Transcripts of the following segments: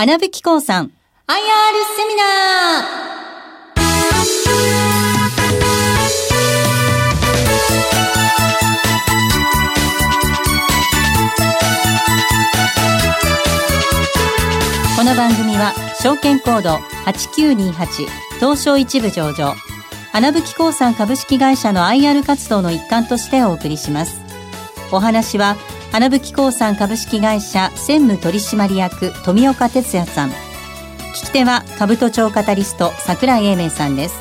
穴吹興産 IR セミナー。この番組は証券コード8928東証一部上場。花吹興産株式会社の IR 活動の一環としてお送りします。お話は花吹興産株式会社専務取締役富岡哲也さん。聞き手は株都庁カタリスト櫻井英明さんです。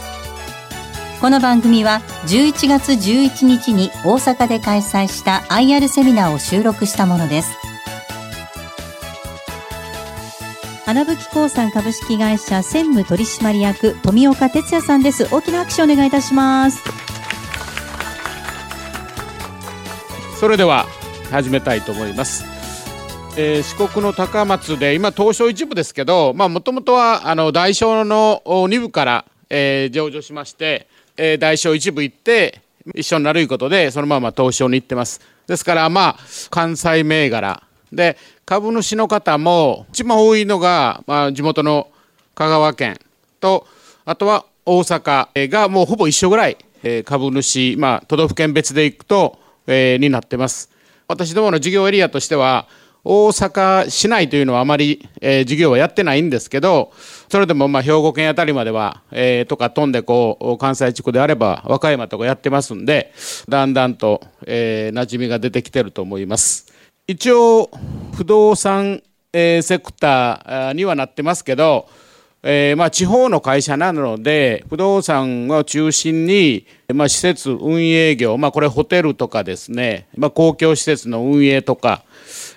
この番組は11月11日に大阪で開催した IR セミナーを収録したものです。花吹興産株式会社専務取締役富岡哲也さんです。大きな拍手をお願いいたします。それでは始めたいと思います。えー、四国の高松で今東証一部ですけどもともとはあの大商の2部から、えー、上場しまして、えー、大商一部行って一緒になるいうことでそのまま東証に行ってますですからまあ関西銘柄で株主の方も一番多いのが、まあ、地元の香川県とあとは大阪がもうほぼ一緒ぐらい、え、株主、まあ、都道府県別でいくと、えー、になってます。私どもの事業エリアとしては、大阪市内というのはあまり、えー、事業はやってないんですけど、それでもまあ兵庫県あたりまでは、えー、とか飛んでこう、関西地区であれば和歌山とかやってますんで、だんだんと、えー、馴染みが出てきてると思います。一応、不動産、えー、セクターにはなってますけど、えー、まあ地方の会社なので不動産を中心に、まあ、施設運営業、まあ、これホテルとかですね、まあ、公共施設の運営とか、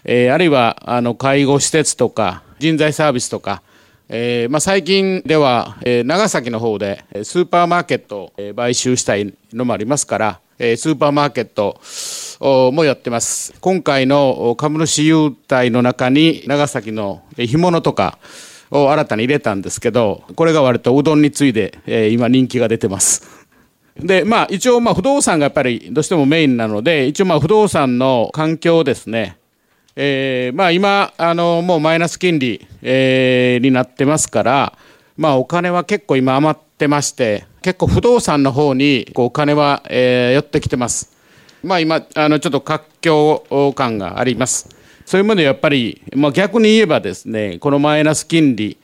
えー、あるいはあの介護施設とか人材サービスとか、えーまあ、最近では、えー、長崎の方でスーパーマーケットを買収したいのもありますから、えー、スーパーマーケットもやってます。今回の株主優待の中に長崎の干物とかを新たに入れたんですけど、これが割とうどんに次いで、えー、今人気が出てます。で、まあ一応まあ不動産がやっぱりどうしてもメインなので、一応まあ不動産の環境ですね。えー、まあ今、あの、もうマイナス金利、えー、になってますから、まあお金は結構今余ってまして、結構不動産の方にこうお金は、えー、寄ってきてます。まあ今、あのちょっと活況感があります。そういうものやっぱり、まあ、逆に言えばですねこのマイナス金利、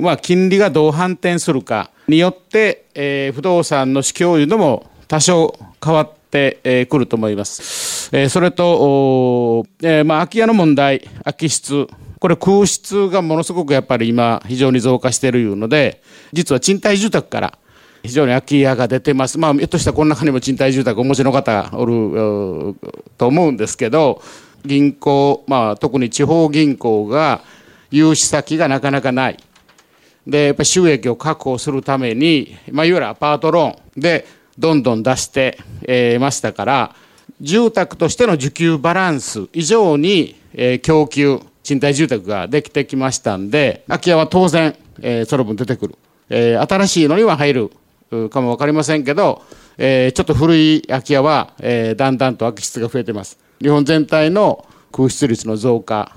まあ、金利がどう反転するかによって、えー、不動産の市況いうのも多少変わってく、えー、ると思います。えー、それと、えーまあ、空き家の問題空き室これ空室がものすごくやっぱり今非常に増加しているので実は賃貸住宅から非常に空き家が出てます。まあ、ひょっとしたらこの中にも賃貸住宅お持ちの方おると思うんですけど、銀行、まあ、特に地方銀行が融資先がなかなかない。で、やっぱ収益を確保するために、まあ、いわゆるアパートローンでどんどん出して、えー、ましたから、住宅としての需給バランス以上に、えー、供給、賃貸住宅ができてきましたんで、空き家は当然、えー、その分出てくる。えー、新しいのには入るかもわかりませんけど、えー、ちょっと古い空き家は、えー、だんだんと空き室が増えてます。日本全体の空室率の増加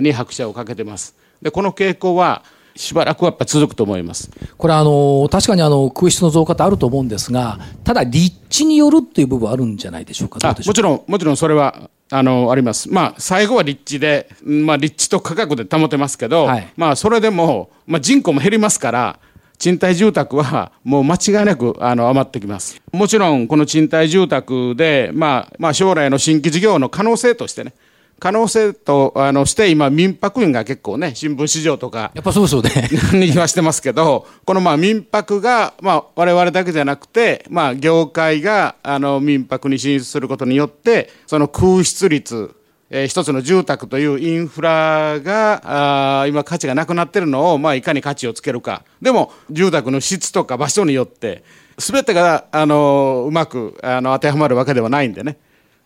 に拍車をかけてます。で、この傾向はしばらくやっぱ続くと思います。これあの、確かにあの空室の増加ってあると思うんですが、ただ、立地によるっていう部分あるんじゃないでしょうか、もちろん、もちろんそれはあのあります、まあ、最後は立地で、まあ、立地と価格で保てますけど、はい、まあ、それでも、まあ、人口も減りますから、賃貸住宅はもう間違いなくあの余ってきます。もちろんこの賃貸住宅で、まあ、まあ将来の新規事業の可能性としてね、可能性とあのして今民泊員が結構ね新聞市場とかやっぱそうですよね にはしてますけどこのまあ民泊がまあ我々だけじゃなくてまあ業界があの民泊に進出することによってその空室率えー、一つの住宅というインフラが今価値がなくなってるのを、まあ、いかに価値をつけるか。でも住宅の質とか場所によって全てがあのうまくあの当てはまるわけではないんでね。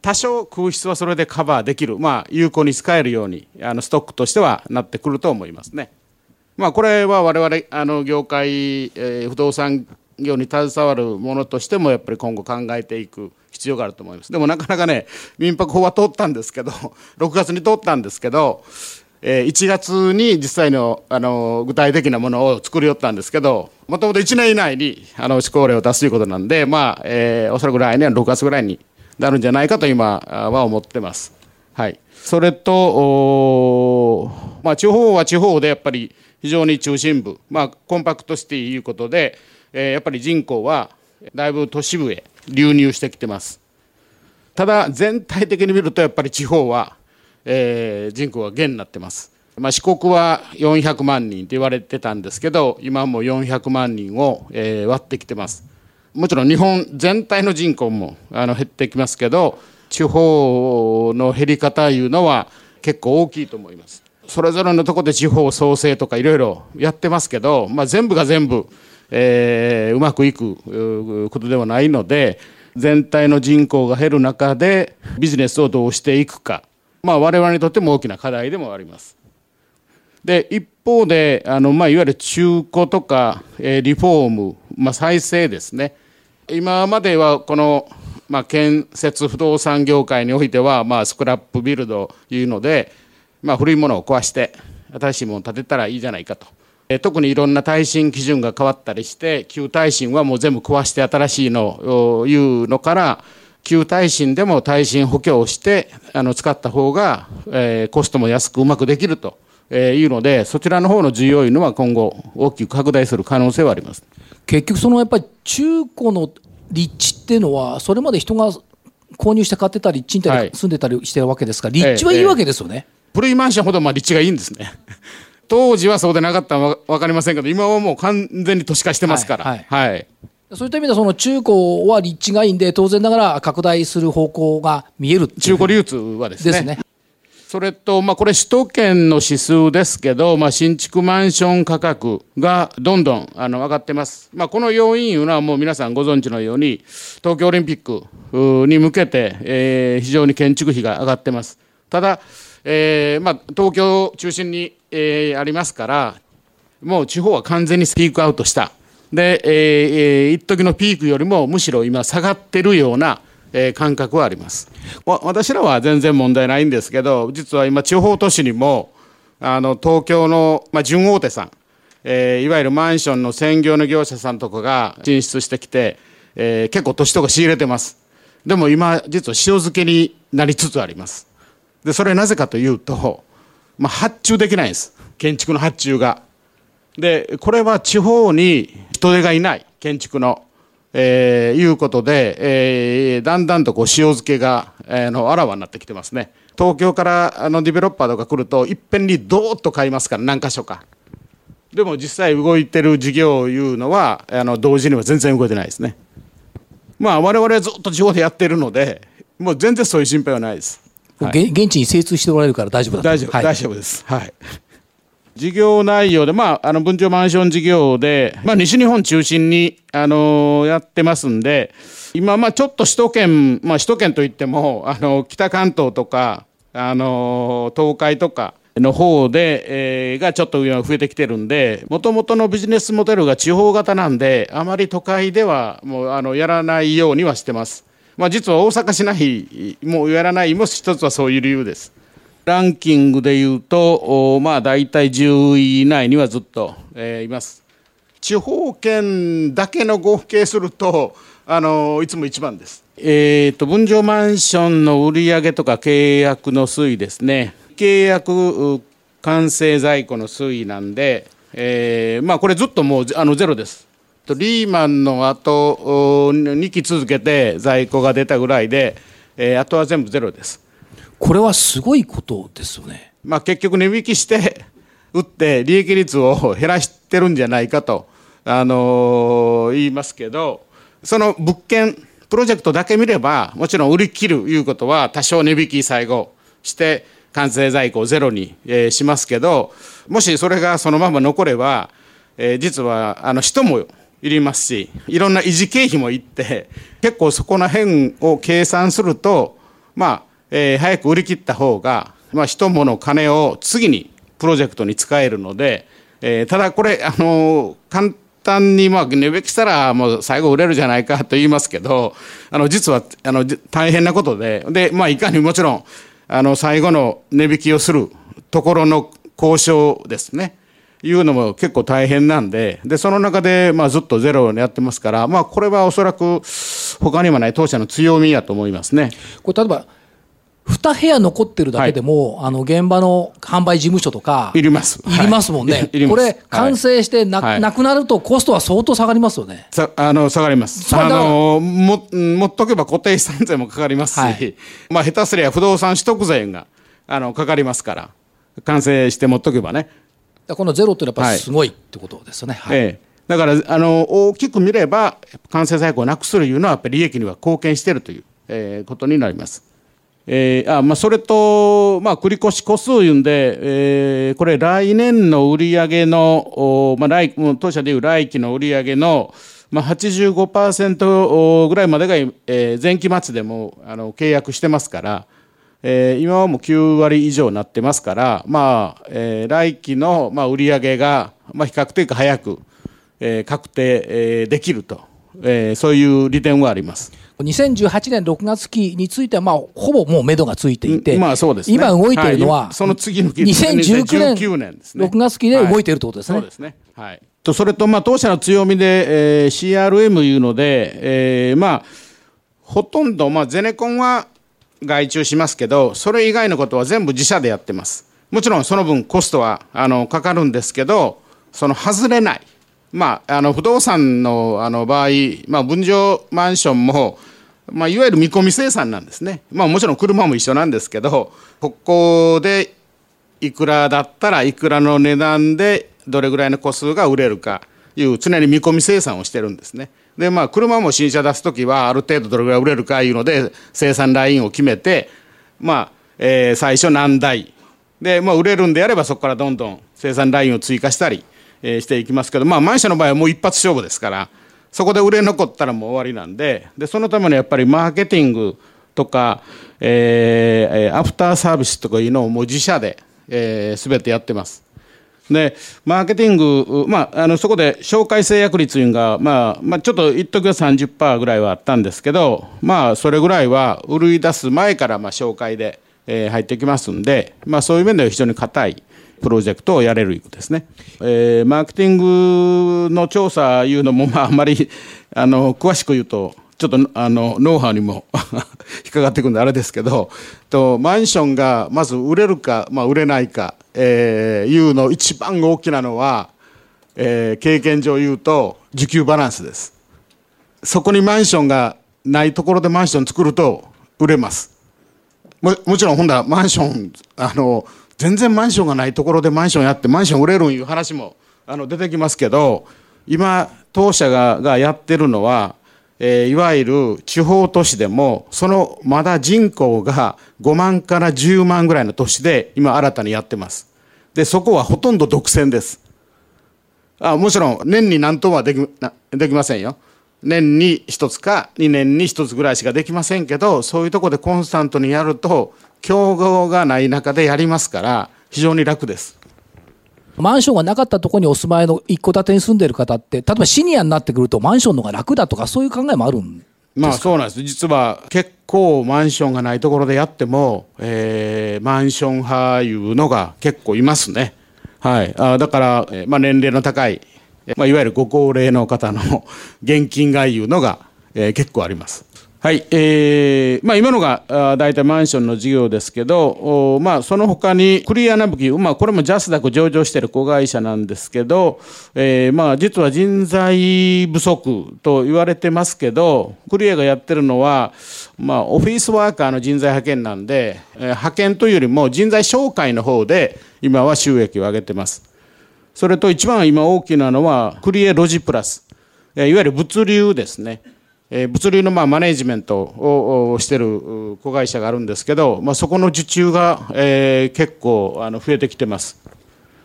多少空室はそれでカバーできる、まあ、有効に使えるようにあのストックとしてはなってくると思いますね。まあ、これは我々あの業界、えー、不動産業に携わるものとしてもやっぱり今後考えていく。必要があると思いますでもなかなかね民泊法は通ったんですけど 6月に通ったんですけど、えー、1月に実際のあの具体的なものを作りよったんですけどもともと1年以内にあの施行令を出すということなんで、まあえー、おそらく来年6月ぐらいになるんじゃないかと今は思ってます。はい、それと、まあ、地方は地方でやっぱり非常に中心部、まあ、コンパクトシティいうことで、えー、やっぱり人口はだいぶ都市部へ流入してきてます。ただ全体的に見るとやっぱり地方は、えー、人口が減になってます。まあ、四国は400万人と言われてたんですけど今も400万人を、えー、割ってきてます。もちろん日本全体の人口もあの減ってきますけど地方の減り方いうのは結構大きいと思います。それぞれのところで地方創生とかいろいろやってますけど、まあ、全部が全部、えー、うまくいくことではないので全体の人口が減る中でビジネスをどうしていくか、まあ、我々にとっても大きな課題でもあります。で一方であの、まあ、いわゆる中古とか、えー、リフォーム、まあ、再生ですね今まではこの、まあ、建設不動産業界においては、まあ、スクラップビルドというので、まあ、古いものを壊して新しいものを建てたらいいじゃないかと。特にいろんな耐震基準が変わったりして旧耐震はもう全部壊して新しいのをいうのから旧耐震でも耐震補強をしてあの使った方が、えー、コストも安くうまくできるというのでそちらの方の需要いうのは今後大きく拡大する可能性はあります。結局そのやっぱり中古の立地っていうのはそれまで人が購入して買ってたり賃貸で住んでたりしてるわけですから、はい、立地はいいわけですよね、えええ、古いマンションほどまあ立地がいいんですね当時はそうでなかったら分かりませんけど今はもう完全に都市化してますから、はい、はい。はい、そういった意味ではその中古は立地がいいんで当然ながら拡大する方向が見える中古流通はですね。ですね。それと、まあ、これ首都圏の指数ですけど、まあ、新築マンション価格がどんどんあの上がってます。まあ、この要因というのはもう皆さんご存知のように、東京オリンピックに向けて、えー、非常に建築費が上がってます。ただ、えーまあ、東京中心に、えー、ありますから、もう地方は完全にスピークアウトした。で、えー、一時のピークよりもむしろ今下がってるような、えー、感覚はあります。私らは全然問題ないんですけど、実は今地方都市にも、あの、東京の、まあ、準大手さん、えー、いわゆるマンションの専業の業者さんとかが進出してきて、えー、結構都市とか仕入れてます。でも今、実は塩漬けになりつつあります。で、それはなぜかというと、まあ、発注できないんです。建築の発注が。で、これは地方に人手がいない、建築の。えー、いうことで、えー、だんだんとこう塩漬けが、えー、のあらわになってきてますね。東京からあのディベロッパーとか来ると、いっぺんにどーっと買いますから、何箇所か。でも実際動いてる事業いうのは、あの同時には全然動いてないですね。まあ、我々はずっと地方でやってるので、もう全然そういう心配はないです。はい、現地に精通しておられるから大丈夫だ大丈夫、はい、大丈夫です。はい。事業内容で、まあ、あの分譲マンション事業で、まあ、西日本中心に、あのー、やってますんで、今、まあ、ちょっと首都圏、まあ、首都圏といっても、あの北関東とか、あのー、東海とか、の方で、えー、がちょっと増えてきてるんで、もともとのビジネスモデルが地方型なんで、あまり都会ではもうあのやらないようにはしてます。まあ、実は大阪市内もやらないも一つはそういう理由です。ランキングでいうと、まあ、大体10位以内にはずっと、えー、います。地方圏だけの合計すると、あのいつも一番です。えーと、分譲マンションの売上とか契約の推移ですね。契約完成在庫の推移なんで、えーまあ、これずっともうあのゼロです。リーマンの後2期続けて在庫が出たぐらいで、えー、あとは全部ゼロです。これはすごいことですよね。まあ、結局値引きして売って利益率を減らしてるんじゃないかと、あのー、言いますけどその物件プロジェクトだけ見ればもちろん売り切るいうことは多少値引き最後して完成在庫をゼロに、えー、しますけどもしそれがそのまま残れば、えー、実はあの人もいりますしいろんな維持経費もいって結構そこら辺を計算するとまあ、えー、早く売り切った方が、まあ、人物金を次にプロジェクトに使えるので、えー、ただこれあの簡単にまあ値引きしたらもう最後売れるじゃないかと言いますけどあの実はあの大変なことでで、まあ、いかにもちろんあの最後の値引きをするところの交渉ですね。いうのも結構大変なんで、で、その中で、まあ、ずっとゼロをやってますから、まあ、これはおそらく、他にもない当社の強みやと思いますね。これ、例えば、2部屋残ってるだけでも、はい、あの現場の販売事務所とか、いります。いりますもんね。は い、これ、完成してなはい、なくなると、コストは相当下がりますよね。さあの下がります。あのも持っとけば固定資産税もかかりますし、まあ、下手すりゃ不動産取得税があのかかりますから、完成して持っとけばね。このゼロっていうのはやっぱりすごいってことですよね。はい、ええだからあの大きく見れば、完成在庫をなくすというのは、やっぱり利益には貢献しているという、えー、ことになります。えーあまあ、それと、まあ、繰越個数いうんで、えー、これ、来年の売上の、まあ、来当社でいう来期の売上の、まあ、85%ぐらいまでが、えー、前期末でもあの契約してますから、えー、今はもう9割以上になってますから、まあえー、来期の、まあ、売上が、まあ、比較的早く、えー、確定、えー、できると、えー、そういう利点はあります。2018年6月期については、まあ、ほぼもう目処がついていて、まあそうです、ね、今動いているのは、はい、その次の期2019年6月期で動いているということですね。はい、そうですね。はい。と、それと、まあ、当社の強みで、えー、CRM いうので、えー、まあ、ほとんど、まあ、ゼネコンは外注しますけど、それ以外のことは全部自社でやってます。もちろんその分コストは、あの、かかるんですけど、その外れない。まあ、あの不動産のあの場合、まあ、分譲マンションも、まあ、いわゆる見込み生産なんですね、まあ、もちろん車も一緒なんですけどここでいくらだったらいくらの値段でどれぐらいの個数が売れるかいう常に見込み生産をしてるんですね。でまあ車も新車出す時はある程度どれぐらい売れるかいうので生産ラインを決めてまあ、えー、最初何台で、まあ、売れるんであればそこからどんどん生産ラインを追加したりえしていきますけど、まあ、マンションの場合はもう一発勝負ですから、そこで売れ残ったらもう終わりなんで、でそのためにやっぱりマーケティングとか、えー、アフターサービスとかいうのをもう自社で、えー、全てやってます。で、マーケティング、まあ、あのそこで紹介制約率が、まあ、まあ、ちょっと一時は30%ぐらいはあったんですけど、まあ、それぐらいは売り出す前からまあ紹介で、えー、入ってきますんで、まあ、そういう面では非常に硬い。プロジェクトをやれるいうことですね。えー、マーケティングの調査いうのも、まあ、あんまりあの詳しく言うとちょっとあのノウハウにも 引っかかってくるんであれですけどとマンションがまず売れるか、まあ、売れないか、えー、いうの一番大きなのは、えー、経験上言うと需給バランスです。そこにマンションがないところでマンション作ると売れます。ももちろんほんだマンションあの全然マンションがないところでマンションやってマンション売れるんいう話もあの出てきますけど今当社ががやってるのは、えー、いわゆる地方都市でもそのまだ人口が5万から10万ぐらいの都市で今新たにやってます。でそこはほとんど独占です。あもちろん年に何トンはできできませんよ。年に1つか2年に1つぐらいしかできませんけどそういうとこでコンスタントにやると競合がない中でやりますから非常に楽です。マンションがなかったところにお住まいの一戸建てに住んでる方って例えばシニアになってくるとマンションの方が楽だとかそういう考えもあるんまあそうなんです。実は結構マンションがないところでやっても、えー、マンション派いうのが結構いますね。はい。あだから、えー、まあ、年齢の高い、まあ、いわゆるご高齢の方の 現金がいうのが、えー、結構あります。はい、えーまあ、今のが大体マンションの事業ですけど、まあ、その他にクリアナブキ、まあ、これもジャスダック上場している子会社なんですけど、えーまあ、実は人材不足と言われてますけど、クリアがやってるのは、まあ、オフィスワーカーの人材派遣なんで、えー、派遣というよりも人材紹介の方で今は収益を上げてます。それと一番今大きなのは、クリエロジプラス、いわゆる物流ですね。え物流のまマネジメントをしてる子会社があるんですけど、まあ、そこの受注が、え結構あの増えてきてます。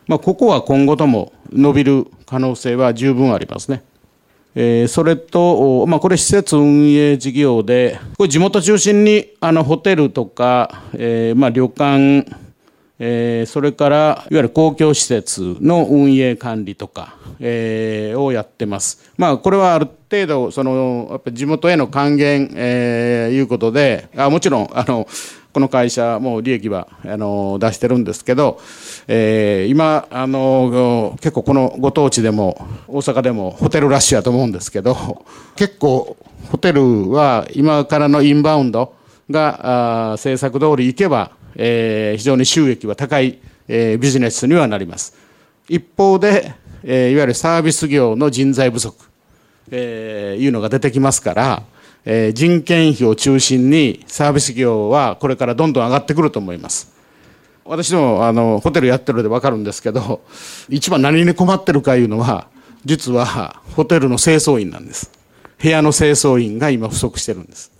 まあ、ここは今後とも伸びる可能性は十分ありますね。えそれと、まあ、これ施設運営事業で、これ地元中心にあのホテルとか、えまあ旅館、えそれからいわゆる公共施設の運営管理とか、えをやってます。まあ、これはある程度そのやっぱ地元への還元、えー、いうことであもちろんあのこの会社も利益はあの出してるんですけど、えー、今あの結構このご当地でも大阪でもホテルラッシュやと思うんですけど結構ホテルは今からのインバウンドが政策通りいけば、えー、非常に収益は高い、えー、ビジネスにはなります。一方で、えー、いわゆるサービス業の人材不足、えー、いうのが出てきますから、えー、人件費を中心にサービス業はこれからどんどん上がってくると思います。私もあのホテルやってるので分かるんですけど一番何に困ってるかいうのは実はホテルの清掃員なんです部屋の清掃員が今不足してるんです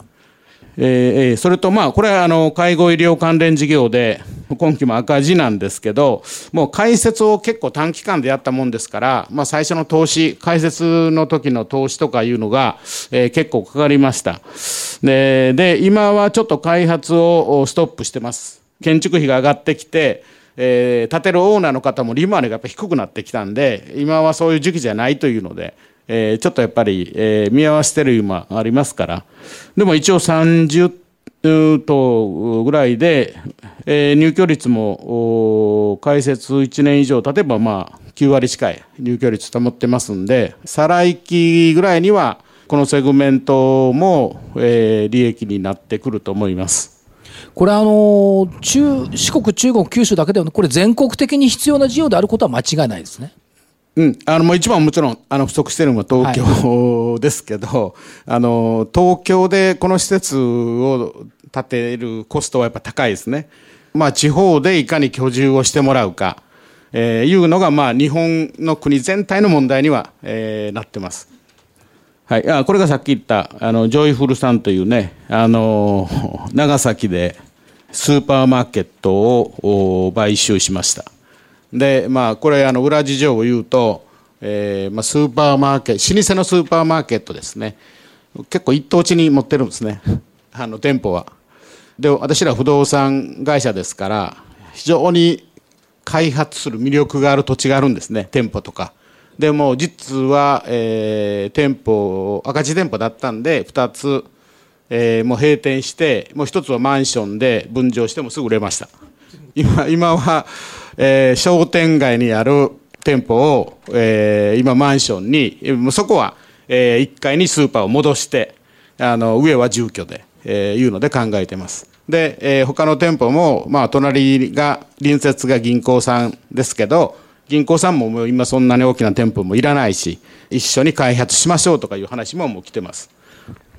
えー、それとまあこれはあの介護医療関連事業で今期も赤字なんですけどもう開設を結構短期間でやったもんですから、まあ、最初の投資開設の時の投資とかいうのが、えー、結構かかりました。でで今はちょっと開発をストップしてます。建築費が上がってきてえー、建てるオーナーの方も利回りがやっぱ低くなってきたんで今はそういう時期じゃないというので、えー、ちょっとやっぱり、えー、見合わせてる今ありますから、でも一応30とぐらいで、えー、入居率も開設1年以上例えばまあ9割近い入居率保ってますんで再来期ぐらいにはこのセグメントも、えー、利益になってくると思います。これあの中四国、中国、九州だけではこれ全国的に必要な事業であることは間違いないですね。うん、あのもう一番もちろんあの不足しているのは東京、はい、ですけどあの東京でこの施設を建てるコストはやっぱ高いですね。まあ、地方でいかに居住をしてもらうか、えー、いうのがまあ日本の国全体の問題には、えー、なってます。はい、あこれがさっき言ったあのジョイフルさんというねあの長崎でスーパーマーケットを買収しました。でまあこれあの裏事情を言うと、えーまあ、スーパーマーケット老舗のスーパーマーケットですね結構一等地に持ってるんですね あの店舗は。で私ら不動産会社ですから非常に開発する魅力がある土地があるんですね店舗とか。でも実は、えー、店舗赤字店舗だったんで2つ、えー、もう閉店してもう1つはマンションで分譲してもすぐ売れました今今はえー、商店街にある店舗を、えー、今マンションにそこは、えー、1階にスーパーを戻してあの上は住居で、えー、いうので考えてます。で、えー、他の店舗も、まあ、隣が隣接が銀行さんですけど銀行さんももう今そんなに大きな店舗もいらないし一緒に開発しましょうとかいう話ももう来てます。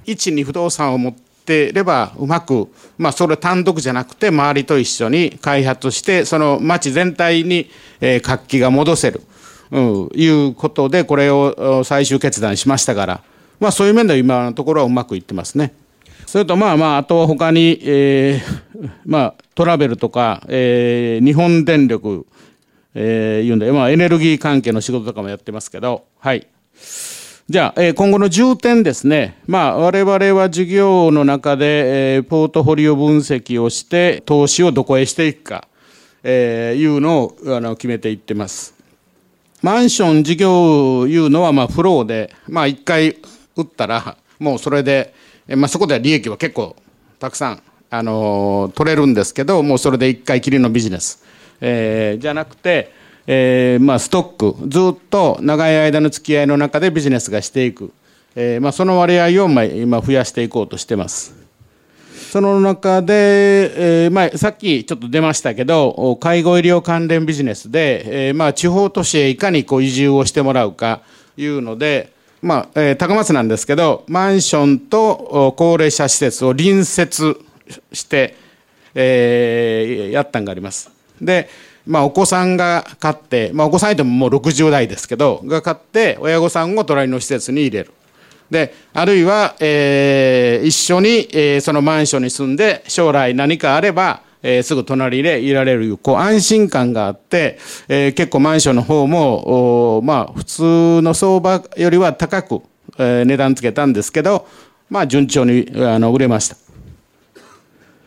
一に不動産を持ってってればうまく、まあ、それ単独じゃなくて周りと一緒に開発してその町全体に、え活気が戻せる、うん、いうことでこれを最終決断しましたから、まあ、そういう面では今のところはうまくいってますね。それとまあまああとは他に、えー、まあトラベルとか、えー、日本電力、えー、いうんで、まあ、エネルギー関係の仕事とかもやってますけどはい。じゃあ、え今後の重点ですね。まあ、我々は事業の中で、えポートフォリオ分析をして、投資をどこへしていくか、えいうのをあの決めていってます。マンション事業いうのは、まあ、フローで、まあ、一回売ったら、もうそれで、まあ、そこでは利益は結構たくさん、あの取れるんですけど、もうそれで一回きりのビジネス。えー、じゃなくて、えーまあ、ストックずっと長い間の付き合いの中でビジネスがしていく、えーまあ、その割合をまあ今増やしていこうとしてます。その中で、えーまあ、さっきちょっと出ましたけど介護医療関連ビジネスで、えーまあ、地方都市へいかにこう移住をしてもらうかいうので、まあえー、高松なんですけどマンションと高齢者施設を隣接して、えー、やったんがあります。でまあ、お子さんが買って、まあ、お子さんいてももう60代ですけどが買って親御さんを隣の施設に入れるであるいは、えー、一緒に、えー、そのマンションに住んで将来何かあれば、えー、すぐ隣でいられるこう安心感があって、えー、結構マンションの方もお、まあ、普通の相場よりは高く、えー、値段つけたんですけど、まあ、順調にあの売れました。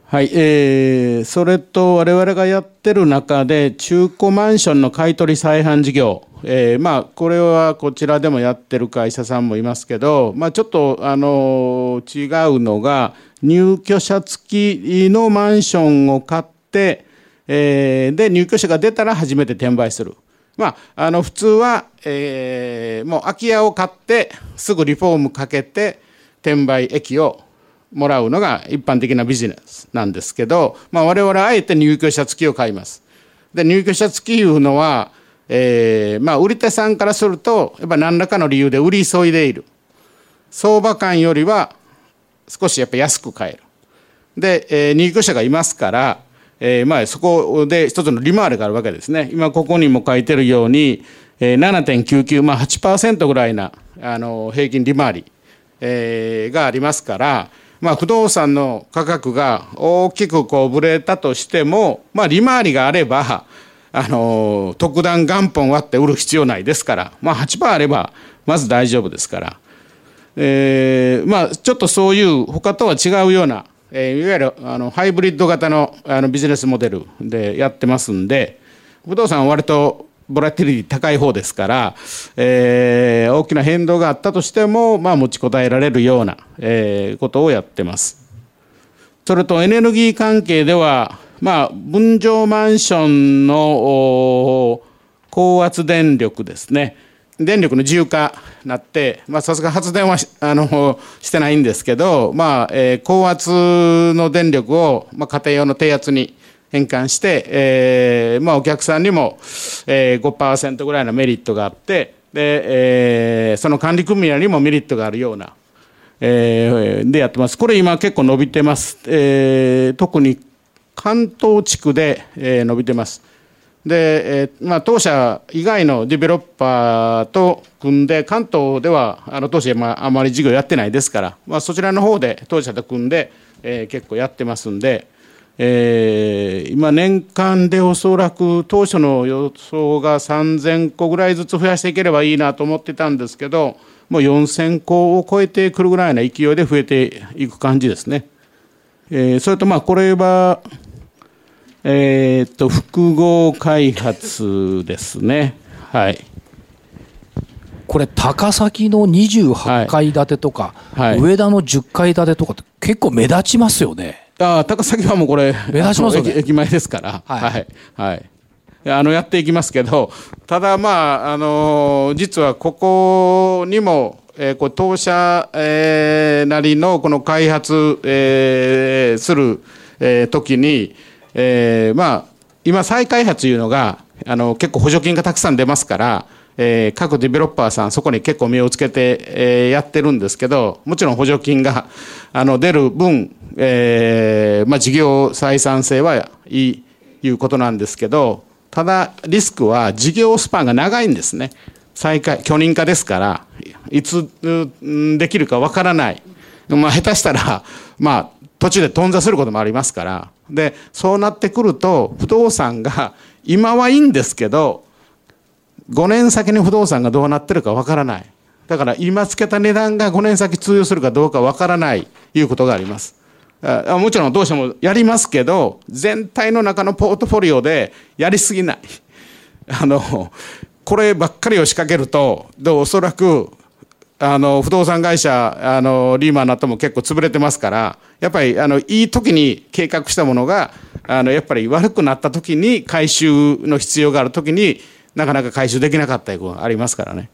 はい、えー、それと我々がやってる中で中古マンションの買い取り再販事業、えー、まあこれはこちらでもやってる会社さんもいますけど、まあ、ちょっとあの違うのが入居者付きのマンションを買って、えー、で、入居者が出たら初めて転売する。まあ、あの、普通は、えー、もう空き家を買って、すぐリフォームかけて、転売益をもらうのが一般的なビジネスなんですけど、まあ、我々はあえて入居者付きを買います。で、入居者付きいうのは、えー、まあ、売り手さんからすると、やっぱ何らかの理由で売り急いでいる。相場感よりは少しやっぱ安く買える。で、えー、入居者がいますから、えー、まあそこで一つの利回りがあるわけですね。今ここにも書いてるように、えー、7.99、まあ8%ぐらいな、あの、平均利回り、えー、がありますから、まあ不動産の価格が大きくこうぶれたとしても、まあ利回りがあれば、あの、特段元本割って売る必要ないですから、まあ8%あれば、まず大丈夫ですから。えー、まあちょっとそういう他とは違うような、えー、いわゆるあのハイブリッド型のあのビジネスモデルでやってますんで不動産は割とボラティリティ高い方ですから、えー、大きな変動があったとしても、まあ、持ちこたえられるような、えー、ことをやってます。それとエネルギー関係では、まあ、分譲マンションの高圧電力ですね。電力の自由化なって、まあ、さすが発電はあのしてないんですけど、まあえー、高圧の電力を、まあ、家庭用の低圧に変換して、えーまあ、お客さんにも、えー、5%ぐらいのメリットがあってで、えー、その管理組合にもメリットがあるような、えー、でやってますこれ今結構伸びてます、えー、特に関東地区で、えー、伸びてます。で、えーまあ、当社以外のディベロッパーと組んで、関東ではあの当社、まあ、あまり事業やってないですから、まあ、そちらの方で当社と組んで、えー、結構やってますんで、えー、今、年間でおそらく当初の予想が3000個ぐらいずつ増やしていければいいなと思ってたんですけど、もう4000個を超えてくるぐらいな勢いで増えていく感じですね。えー、それとまあこれはえっ、と、複合開発ですね。はい。これ、高崎の28階建てとか、はいはい、上田の10階建てとかって結構目立ちますよね。あ高崎はもうこれ、目立ちますよね。駅前ですから。はい。はい。はい、あの、やっていきますけど、ただまあ、あのー、実はここにも、えー、こう当社、えー、なりのこの開発、えー、する、えー、時に、えー、まあ、今再開発いうのが、あの、結構補助金がたくさん出ますから、えー、各ディベロッパーさんそこに結構目をつけて、えー、やってるんですけど、もちろん補助金が、あの、出る分、えー、まあ、事業採算性はいい、いうことなんですけど、ただ、リスクは事業スパンが長いんですね。再開、許認可ですから、いつできるかわからない。まあ、下手したら、まあ、途中で頓挫することもありますから、で、そうなってくると、不動産が、今はいいんですけど、5年先に不動産がどうなってるかわからない。だから今つけた値段が5年先通用するかどうかわからないいうことがあります。あもちろんどうしてもやりますけど、全体の中のポートフォリオでやりすぎない。あの、こればっかりを仕掛けると、でおそらくあの不動産会社あのリーマンなっても結構潰れてますからやっぱりあのいい時に計画したものがあのやっぱり悪くなった時に回収の必要がある時になかなか回収できなかったりありますからね。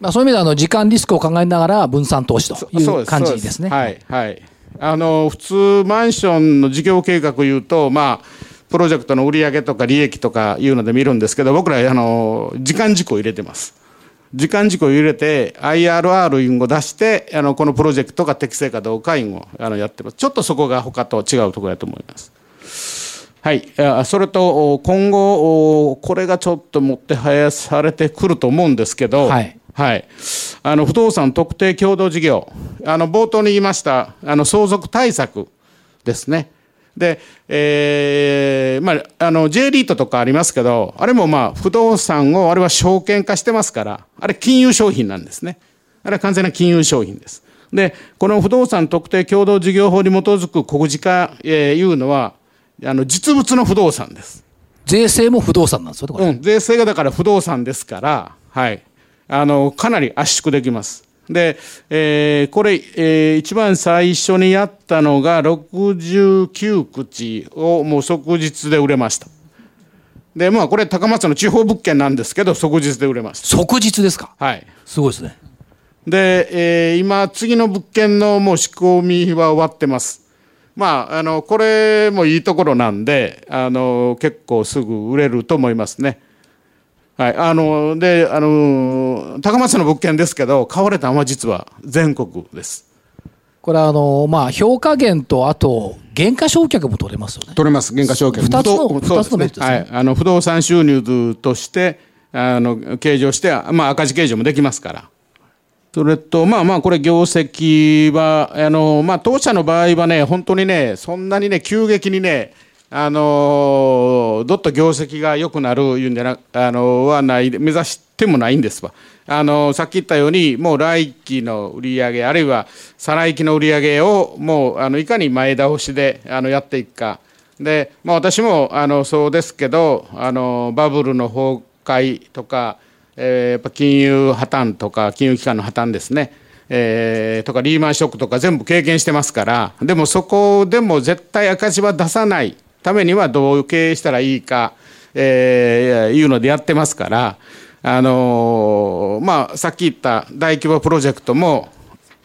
まあ、そういう意味であの時間リスクを考えながら分散投資という感じですね。はい、はい、あの普通マンションの事業計画いうとまあプロジェクトの売上とか利益とかいうので見るんですけど僕らあの時間軸を入れてます。時間軸を入れて IRR インを出してあのこのプロジェクトが適正かどうかインをあのやってますちょっとそこが他と違うところだと思いますはい。それと今後これがちょっともってはやされてくると思うんですけど、はい、はい、あの不動産特定共同事業。あの冒頭に言いましたあの相続対策ですね。で、えー、まあ、あの、J リートとかありますけど、あれもまあ、不動産を、あれは証券化してますから、あれ金融商品なんですね。あれは完全な金融商品です。で、この不動産特定共同事業法に基づく告示化、えー、いうのは、あの、実物の不動産です。税制も不動産なんですようん、税制がだから不動産ですから、はい。あの、かなり圧縮できます。で、えー、これ、えー、一番最初にやったのが69口をもう即日で売れました。で、まあこれ高松の地方物件なんですけど、即日で売れました。即日ですか？はい。すごいですね。で、えー、今、次の物件のもう仕込みは終わってます。まあ、あの、これもいいところなんで、あの、結構すぐ売れると思いますね。はい。あの、で、あの、高松の物件ですけど、買われたのは実は全国です。これはあの、まあ、評価減と、あと、減価償却も取れますよね。取れます、減価償却。二つの、二つの別ですね。はい。あの、不動産収入として、あの、計上して、まあ、赤字計上もできますから。それと、まあまあ、これ、業績は、あの、まあ、当社の場合はね、本当にね、そんなにね、急激にね、あの、どっと業績が良くなるいうんじゃな、あの、はない、目指してもないんですわ。あの、さっき言ったように、もう来期の売り上げ、あるいは再来期の売り上げを、もう、あの、いかに前倒しで、あの、やっていくか。で、まあ、私も、あの、そうですけど、あの、バブルの崩壊とか、えー、やっぱ金融破綻とか金融機関の破綻ですね、えー、とかリーマンショックとか全部経験してますから。でもそこでも絶対赤字は出さないためにはどう経営したらいいか、えー、いうのでやってますから。あのー、まあさっき言った大規模プロジェクトも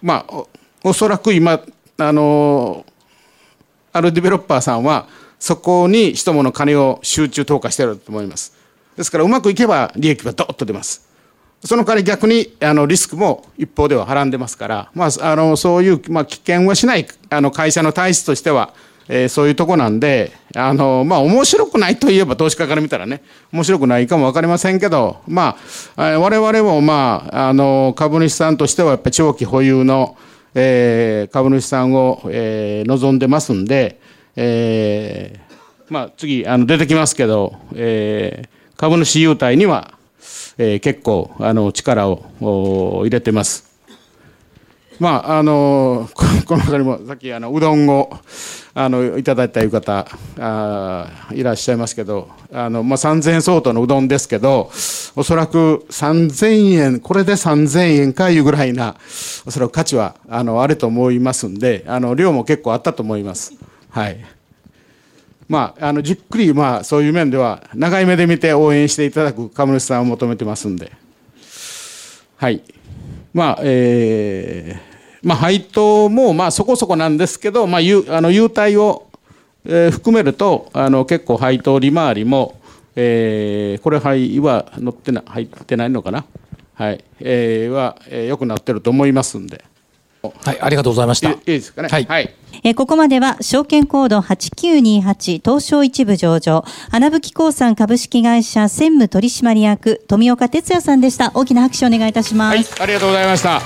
まあおそらく今あのー、あるディベロッパーさんはそこに人もの金を集中投下してると思います。ですからうまくいけば利益はドッと出ます。その代わり逆にあのリスクも一方でははらんでますから、まあ、あのそういう、まあ、危険はしないあの会社の体質としては、えー、そういうとこなんで、あのまあ、面白くないといえば投資家から見たらね面白くないかも分かりませんけど、まあ、我々も、まあ、あの株主さんとしてはやっぱ長期保有の、えー、株主さんを、えー、望んでますんで、えーまあ、次あの出てきますけど、えー株主優待には、えー、結構あの力を入れてます。まあ、あのこの中にもさっきあのうどんをあのいただいたいう方あいらっしゃいますけどあの、まあ、3000円相当のうどんですけどおそらく3000円これで3000円かいうぐらいなおそらく価値はあのあると思いますんであの量も結構あったと思います。はいまあ、あのじっくり、まあ、そういう面では長い目で見て応援していただく株主さんを求めてますんで、はい。まあえーまあ、配当もまあそこそこなんですけど、まあ、優あの優待を、えー、含めるとあの結構配当利回りも、えー、これ配は乗ってな入ってないのかな、はい。えー、は、えー、よくなってると思いますんで。はい、ありがとうございました。いいですかね。はい。はい、えここまでは、証券コード8928東証一部上場、花吹興産株式会社専務取締役、富岡哲也さんでした。大きな拍手をお願いいたします。はい、ありがとうございました。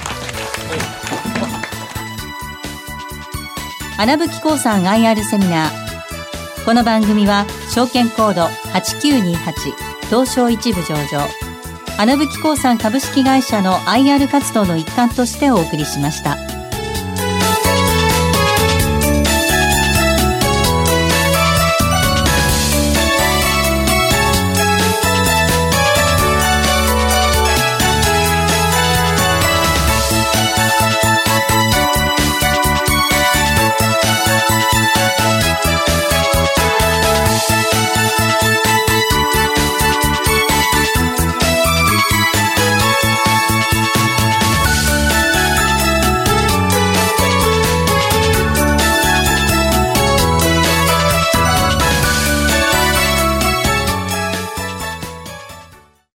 花吹興産 IR セミナー。この番組は、証券コード8928東証一部上場、穴吹興産株式会社の IR 活動の一環としてお送りしました。